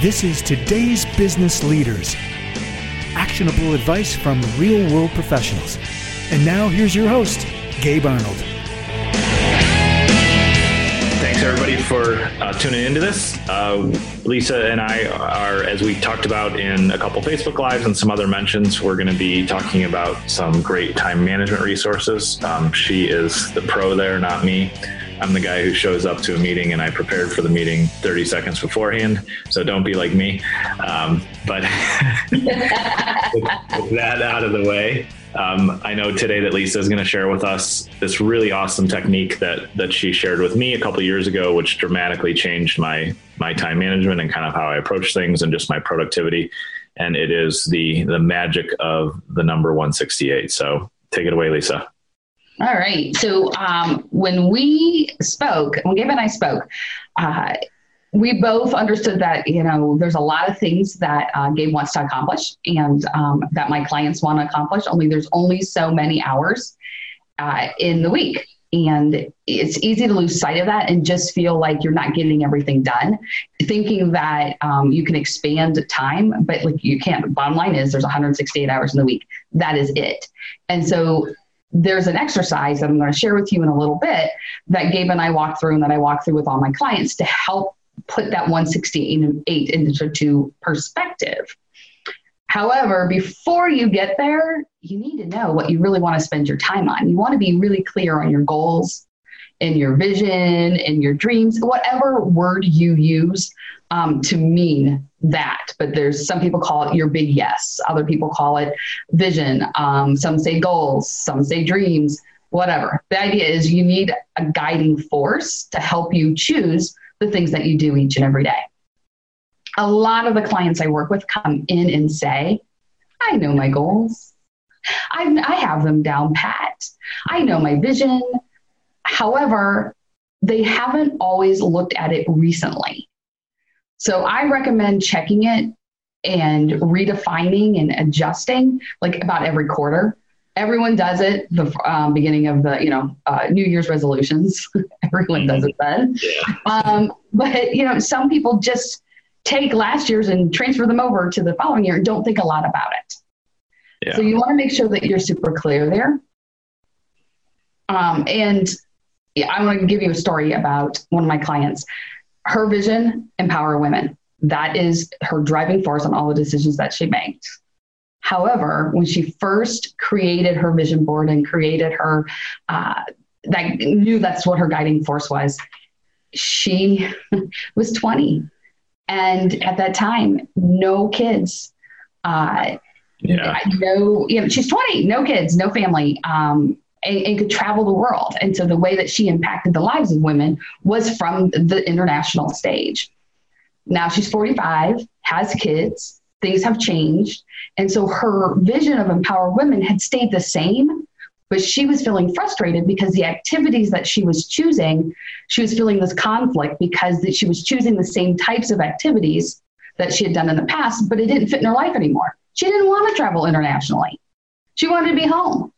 This is today's business leaders. Actionable advice from real world professionals. And now here's your host, Gabe Arnold. Thanks everybody for uh, tuning into this. Uh, Lisa and I are, as we talked about in a couple Facebook Lives and some other mentions, we're going to be talking about some great time management resources. Um, she is the pro there, not me. I'm the guy who shows up to a meeting and I prepared for the meeting 30 seconds beforehand. So don't be like me. Um, but with, that out of the way, um, I know today that Lisa is going to share with us this really awesome technique that that she shared with me a couple years ago, which dramatically changed my my time management and kind of how I approach things and just my productivity. And it is the the magic of the number 168. So take it away, Lisa. All right. So um, when we spoke, when Gabe and I spoke, uh, we both understood that you know there's a lot of things that uh, Gabe wants to accomplish, and um, that my clients want to accomplish. Only there's only so many hours uh, in the week, and it's easy to lose sight of that and just feel like you're not getting everything done, thinking that um, you can expand time, but like you can't. Bottom line is there's 168 hours in the week. That is it, and so there's an exercise that I'm going to share with you in a little bit that Gabe and I walk through and that I walk through with all my clients to help put that 168 into perspective. However, before you get there, you need to know what you really want to spend your time on. You want to be really clear on your goals and your vision and your dreams, whatever word you use um, to mean that. But there's some people call it your big yes, other people call it vision, um, some say goals, some say dreams, whatever. The idea is you need a guiding force to help you choose the things that you do each and every day. A lot of the clients I work with come in and say, I know my goals. I, I have them down pat. I know my vision. However, they haven't always looked at it recently. So I recommend checking it and redefining and adjusting like about every quarter. Everyone does it the um, beginning of the you know uh, new year's resolutions. Everyone does it then. Um, but you know some people just take last year's and transfer them over to the following year and don't think a lot about it. Yeah. so you want to make sure that you're super clear there. Um, and i want to give you a story about one of my clients her vision empower women that is her driving force on all the decisions that she makes However, when she first created her vision board and created her, uh, that knew that's what her guiding force was, she was 20. And at that time, no kids. Uh, yeah. No, you know, she's 20, no kids, no family, um, and, and, could travel the world. And so the way that she impacted the lives of women was from the international stage. Now she's 45, has kids, things have changed. And so her vision of empower women had stayed the same, but she was feeling frustrated because the activities that she was choosing, she was feeling this conflict because she was choosing the same types of activities that she had done in the past, but it didn't fit in her life anymore. She didn't want to travel internationally. She wanted to be home.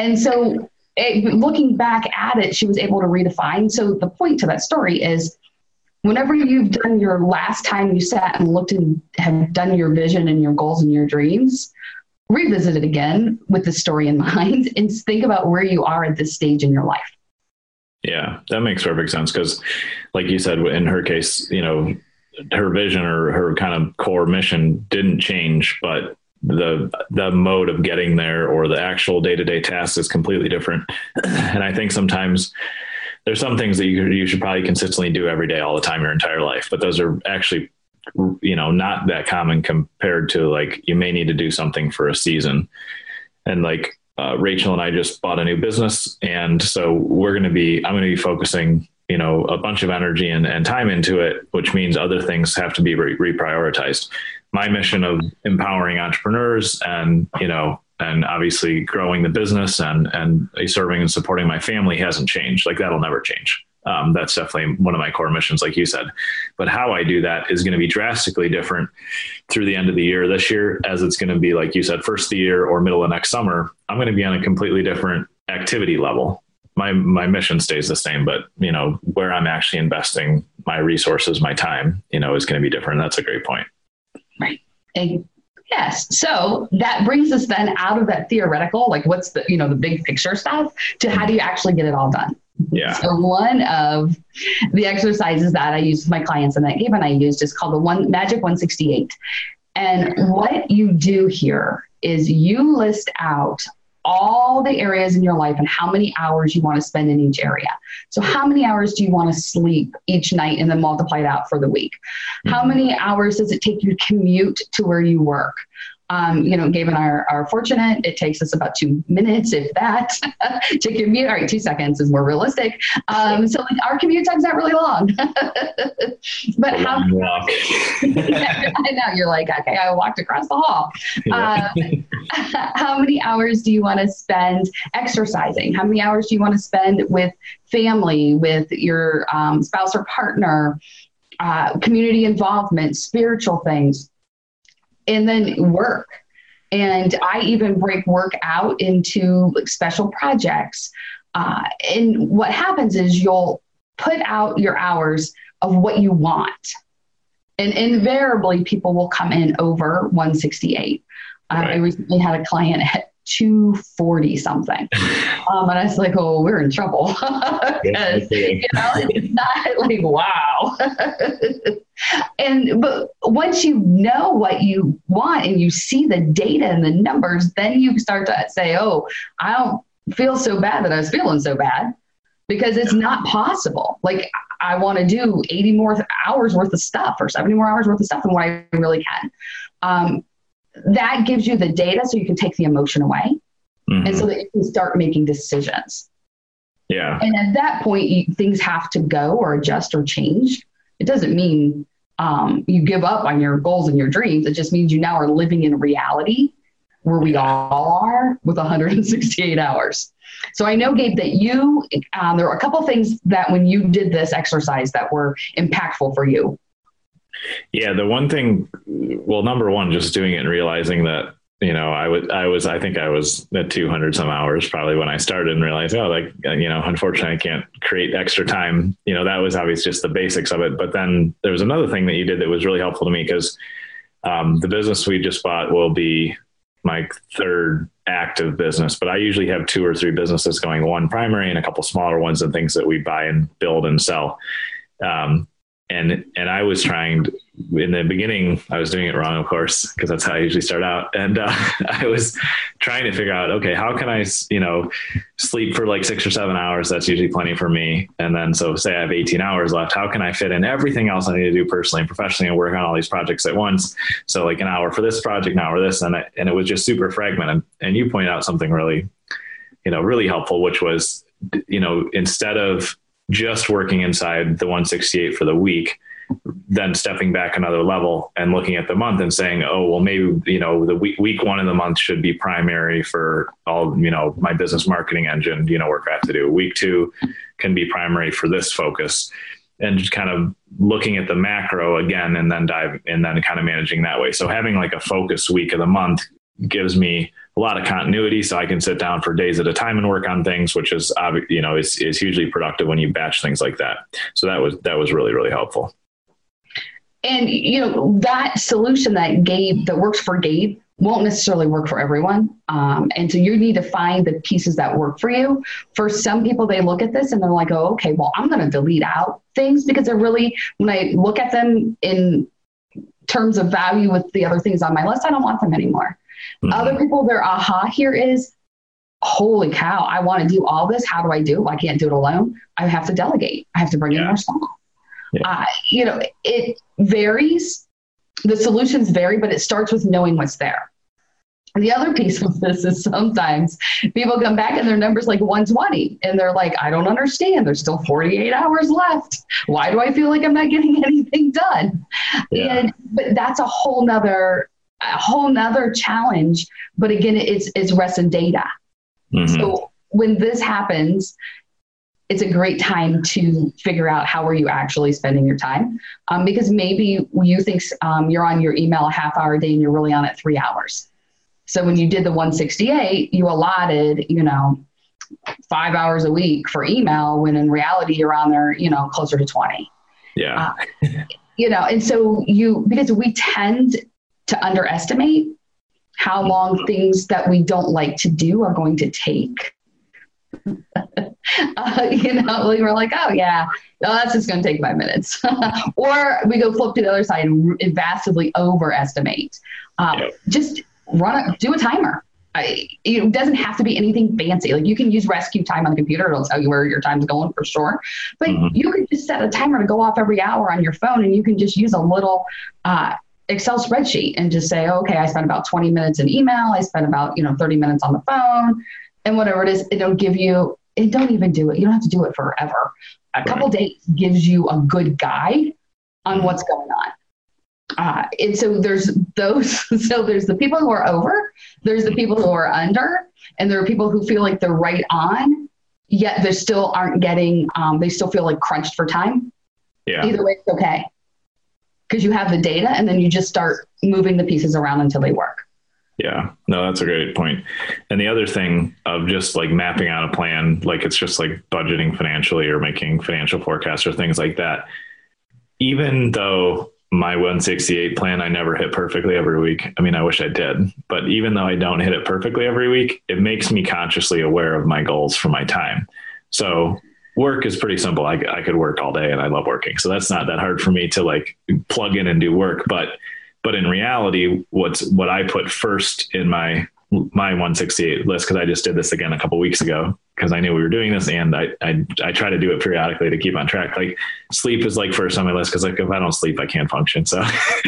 And so it, looking back at it, she was able to redefine. So the point to that story is whenever you've done your last time you sat and looked and have done your vision and your goals and your dreams, revisit it again with the story in mind and think about where you are at this stage in your life. Yeah, that makes perfect sense because, like you said, in her case, you know, her vision or her kind of core mission didn't change, but the the mode of getting there or the actual day to day task is completely different. and I think sometimes there's some things that you, you should probably consistently do every day all the time your entire life but those are actually you know not that common compared to like you may need to do something for a season and like uh, rachel and i just bought a new business and so we're going to be i'm going to be focusing you know a bunch of energy and, and time into it which means other things have to be re- reprioritized my mission of empowering entrepreneurs and you know and obviously growing the business and and serving and supporting my family hasn't changed. Like that'll never change. Um, that's definitely one of my core missions, like you said. But how I do that is going to be drastically different through the end of the year this year, as it's going to be, like you said, first of the year or middle of next summer. I'm going to be on a completely different activity level. My my mission stays the same, but you know where I'm actually investing my resources, my time, you know, is going to be different. That's a great point. Right. And yes. So that brings us then out of that theoretical, like what's the, you know, the big picture stuff to how do you actually get it all done? Yeah. So one of the exercises that I use with my clients and that Gabe and I used is called the one magic 168. And what you do here is you list out all the areas in your life and how many hours you want to spend in each area. So, how many hours do you want to sleep each night and then multiply it out for the week? How mm-hmm. many hours does it take you to commute to where you work? Um, you know, Gabe and I are, are, fortunate. It takes us about two minutes, if that, to commute. All right, two seconds is more realistic. Um, so like our commute time's not really long. but how? I know you're like, okay, I walked across the hall. Yeah. Um, how many hours do you want to spend exercising? How many hours do you want to spend with family, with your um, spouse or partner? Uh, community involvement, spiritual things and then work. And I even break work out into like special projects. Uh, and what happens is you'll put out your hours of what you want. And invariably, people will come in over 168. Right. Uh, I recently had a client at 240 something. Um, and I was like, oh, we're in trouble. you know, it's not like, wow. and, but once you know what you want and you see the data and the numbers, then you start to say, oh, I don't feel so bad that I was feeling so bad because it's not possible. Like, I want to do 80 more hours worth of stuff or 70 more hours worth of stuff than what I really can. Um, that gives you the data so you can take the emotion away mm-hmm. and so that you can start making decisions. Yeah. And at that point, you, things have to go or adjust or change. It doesn't mean um, you give up on your goals and your dreams. It just means you now are living in reality where we all are with 168 hours. So I know, Gabe, that you, um, there were a couple things that when you did this exercise that were impactful for you. Yeah, the one thing, well, number one, just doing it and realizing that you know, I would, I was, I think I was at 200 some hours probably when I started and realized, oh, like, you know, unfortunately I can't create extra time. You know, that was obviously just the basics of it. But then there was another thing that you did that was really helpful to me because um, the business we just bought will be my third active business, but I usually have two or three businesses going, one primary and a couple smaller ones and things that we buy and build and sell. Um, and and I was trying to, in the beginning I was doing it wrong of course because that's how I usually start out. And uh, I was trying to figure out okay how can I you know sleep for like 6 or 7 hours? That's usually plenty for me. And then so say I have 18 hours left how can I fit in everything else I need to do personally and professionally and work on all these projects at once? So like an hour for this project an hour this and it, and it was just super fragmented. And you pointed out something really you know really helpful which was you know instead of just working inside the 168 for the week, then stepping back another level and looking at the month and saying, oh, well, maybe, you know, the week, week one of the month should be primary for all, you know, my business marketing engine, you know, work I have to do. Week two can be primary for this focus and just kind of looking at the macro again and then dive and then kind of managing that way. So having like a focus week of the month gives me a lot of continuity so I can sit down for days at a time and work on things, which is, you know, is, is hugely productive when you batch things like that. So that was, that was really, really helpful. And, you know, that solution that Gabe, that works for Gabe won't necessarily work for everyone. Um, and so you need to find the pieces that work for you. For some people, they look at this and they're like, oh, okay, well, I'm going to delete out things because they're really, when I look at them in terms of value with the other things on my list, I don't want them anymore. Mm-hmm. Other people, their aha here is, holy cow, I want to do all this. How do I do it? I can't do it alone. I have to delegate. I have to bring yeah. in more staff. Yeah. Uh, you know, it varies. The solutions vary, but it starts with knowing what's there. The other piece of this is sometimes people come back and their number's like 120 and they're like, I don't understand. There's still 48 hours left. Why do I feel like I'm not getting anything done? Yeah. And but that's a whole nother a whole nother challenge. But again, it's it's rest in data. Mm-hmm. So when this happens, it's a great time to figure out how are you actually spending your time um, because maybe you think um, you're on your email a half hour a day and you're really on it three hours so when you did the 168 you allotted you know five hours a week for email when in reality you're on there you know closer to 20 Yeah. Uh, you know, and so you, because we tend to underestimate how long things that we don't like to do are going to take. uh, you know, we are like, oh yeah, no, that's just going to take five minutes. or we go flip to the other side and vastly overestimate. Um, yep. Just run, a, do a timer. I, it doesn't have to be anything fancy. Like you can use RescueTime on the computer; it'll tell you where your time's going for sure. But mm-hmm. you can just set a timer to go off every hour on your phone, and you can just use a little uh, Excel spreadsheet and just say, okay, I spent about 20 minutes in email, I spent about you know 30 minutes on the phone, and whatever it is, it'll give you. It don't even do it. You don't have to do it forever. A right. couple days gives you a good guide on mm-hmm. what's going on. Uh, and so there's those. So there's the people who are over. There's the people who are under, and there are people who feel like they're right on, yet they still aren't getting. Um, they still feel like crunched for time. Yeah. Either way, it's okay because you have the data, and then you just start moving the pieces around until they work. Yeah, no, that's a great point. And the other thing of just like mapping out a plan, like it's just like budgeting financially or making financial forecasts or things like that. Even though my 168 plan I never hit perfectly every week. I mean, I wish I did, but even though I don't hit it perfectly every week, it makes me consciously aware of my goals for my time. So work is pretty simple. I, I could work all day and I love working. So that's not that hard for me to like plug in and do work. But, but in reality, what's what I put first in my my 168 list because I just did this again a couple weeks ago because I knew we were doing this and I, I I try to do it periodically to keep on track. Like sleep is like first on my list because like if I don't sleep I can't function. So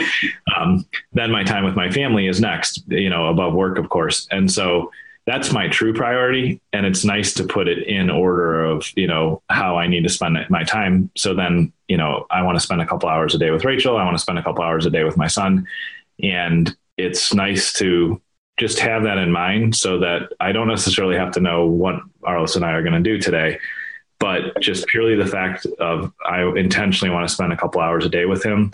um, then my time with my family is next, you know, above work of course. And so that's my true priority and it's nice to put it in order of you know how i need to spend my time. So then you know i want to spend a couple hours a day with rachel i want to spend a couple hours a day with my son. And it's nice to just have that in mind so that I don't necessarily have to know what Arliss and I are going to do today, but just purely the fact of I intentionally want to spend a couple hours a day with him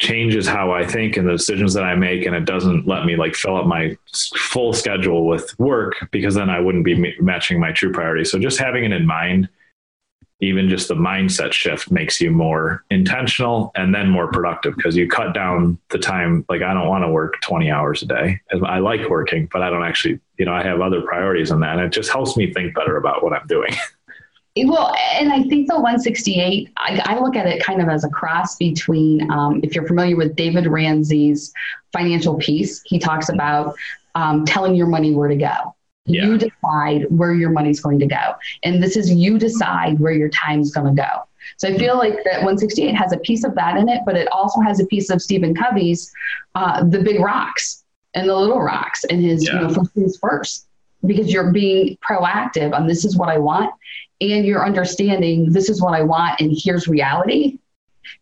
changes how I think and the decisions that I make. And it doesn't let me like fill up my full schedule with work because then I wouldn't be matching my true priorities. So just having it in mind even just the mindset shift makes you more intentional and then more productive because you cut down the time. Like, I don't want to work 20 hours a day. I like working, but I don't actually, you know, I have other priorities in that. And it just helps me think better about what I'm doing. Well, and I think the 168, I, I look at it kind of as a cross between, um, if you're familiar with David Ramsey's financial piece, he talks about um, telling your money where to go. Yeah. You decide where your money's going to go. And this is you decide where your time's going to go. So I feel like that 168 has a piece of that in it, but it also has a piece of Stephen Covey's uh, The Big Rocks and the Little Rocks and his, yeah. you know, first things first, because you're being proactive on this is what I want. And you're understanding this is what I want and here's reality.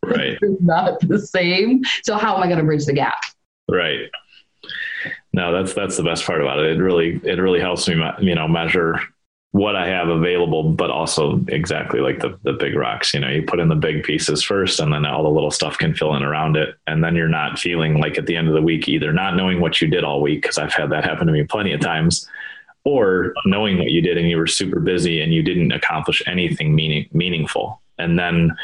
Right. it's not the same. So how am I going to bridge the gap? Right no, that's that's the best part about it. It really it really helps me, you know, measure what I have available, but also exactly like the the big rocks. You know, you put in the big pieces first, and then all the little stuff can fill in around it, and then you're not feeling like at the end of the week either not knowing what you did all week because I've had that happen to me plenty of times, or knowing what you did and you were super busy and you didn't accomplish anything meaning meaningful, and then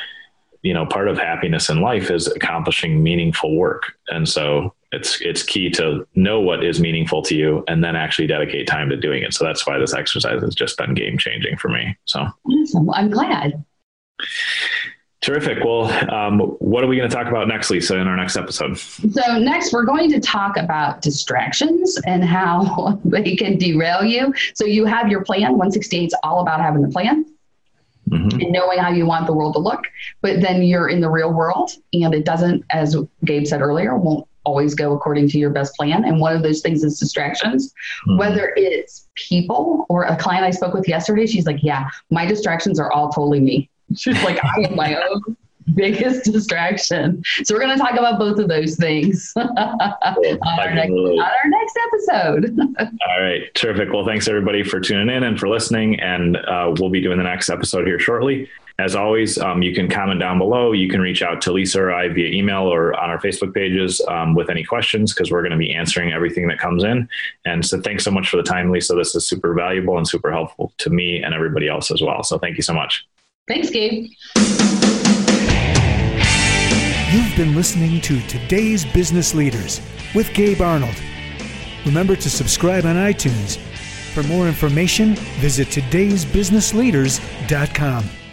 you know part of happiness in life is accomplishing meaningful work, and so it's it's key to know what is meaningful to you and then actually dedicate time to doing it. So that's why this exercise has just been game changing for me. So. Awesome. i'm glad terrific well um, what are we going to talk about next lisa in our next episode so next we're going to talk about distractions and how they can derail you so you have your plan 168 is all about having the plan Mm-hmm. and knowing how you want the world to look. But then you're in the real world and it doesn't, as Gabe said earlier, won't always go according to your best plan. And one of those things is distractions, mm-hmm. whether it's people or a client I spoke with yesterday. She's like, Yeah, my distractions are all totally me. She's like, I am my own biggest distraction. So we're going to talk about both of those things on, our next, on, our next, episode. All right. Terrific. Well, thanks everybody for tuning in and for listening. And uh, we'll be doing the next episode here shortly. As always, um, you can comment down below. You can reach out to Lisa or I via email or on our Facebook pages um, with any questions because we're going to be answering everything that comes in. And so thanks so much for the time, Lisa. This is super valuable and super helpful to me and everybody else as well. So thank you so much. Thanks, Gabe. You've been listening to Today's Business Leaders with Gabe Arnold. Remember to subscribe on iTunes. For more information, visit today'sbusinessleaders.com.